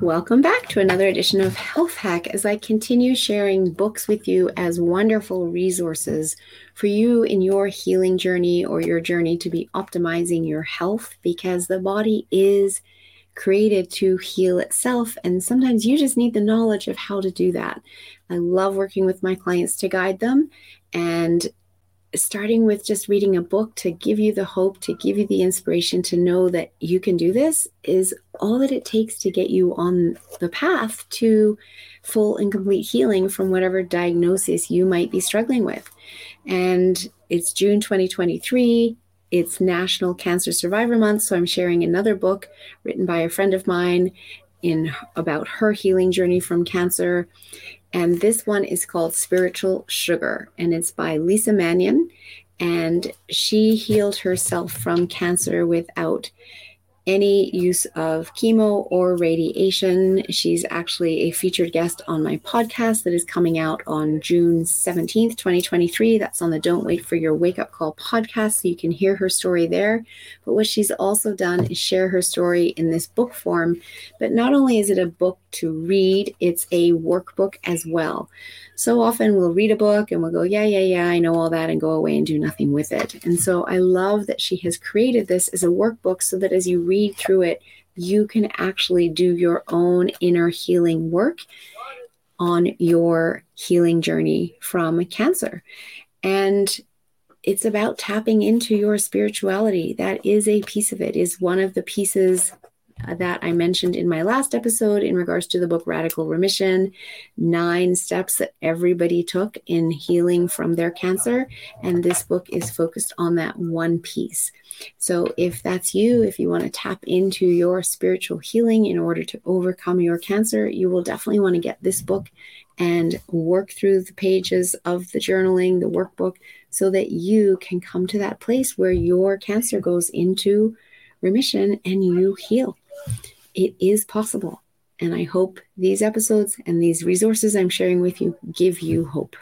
Welcome back to another edition of Health Hack as I continue sharing books with you as wonderful resources for you in your healing journey or your journey to be optimizing your health because the body is created to heal itself. And sometimes you just need the knowledge of how to do that. I love working with my clients to guide them. And starting with just reading a book to give you the hope, to give you the inspiration to know that you can do this is all that it takes to get you on the path to full and complete healing from whatever diagnosis you might be struggling with. And it's June 2023. It's National Cancer Survivor Month, so I'm sharing another book written by a friend of mine in about her healing journey from cancer and this one is called Spiritual Sugar, and it's by Lisa Mannion. And she healed herself from cancer without any use of chemo or radiation. She's actually a featured guest on my podcast that is coming out on June 17th, 2023. That's on the Don't Wait for Your Wake Up Call podcast, so you can hear her story there. But what she's also done is share her story in this book form. But not only is it a book to read, it's a workbook as well so often we'll read a book and we'll go, yeah, yeah, yeah, I know all that, and go away and do nothing with it. And so I love that she has created this as a workbook so that as you read through it, you can actually do your own inner healing work on your healing journey from cancer. And it's about tapping into your spirituality. That is a piece of it, is one of the pieces Uh, that I mentioned in my last episode in regards to the book Radical Remission nine steps that everybody took in healing from their cancer. And this book is focused on that one piece. So, if that's you, if you want to tap into your spiritual healing in order to overcome your cancer, you will definitely want to get this book and work through the pages of the journaling, the workbook, so that you can come to that place where your cancer goes into remission and you heal. It is possible. And I hope these episodes and these resources I'm sharing with you give you hope.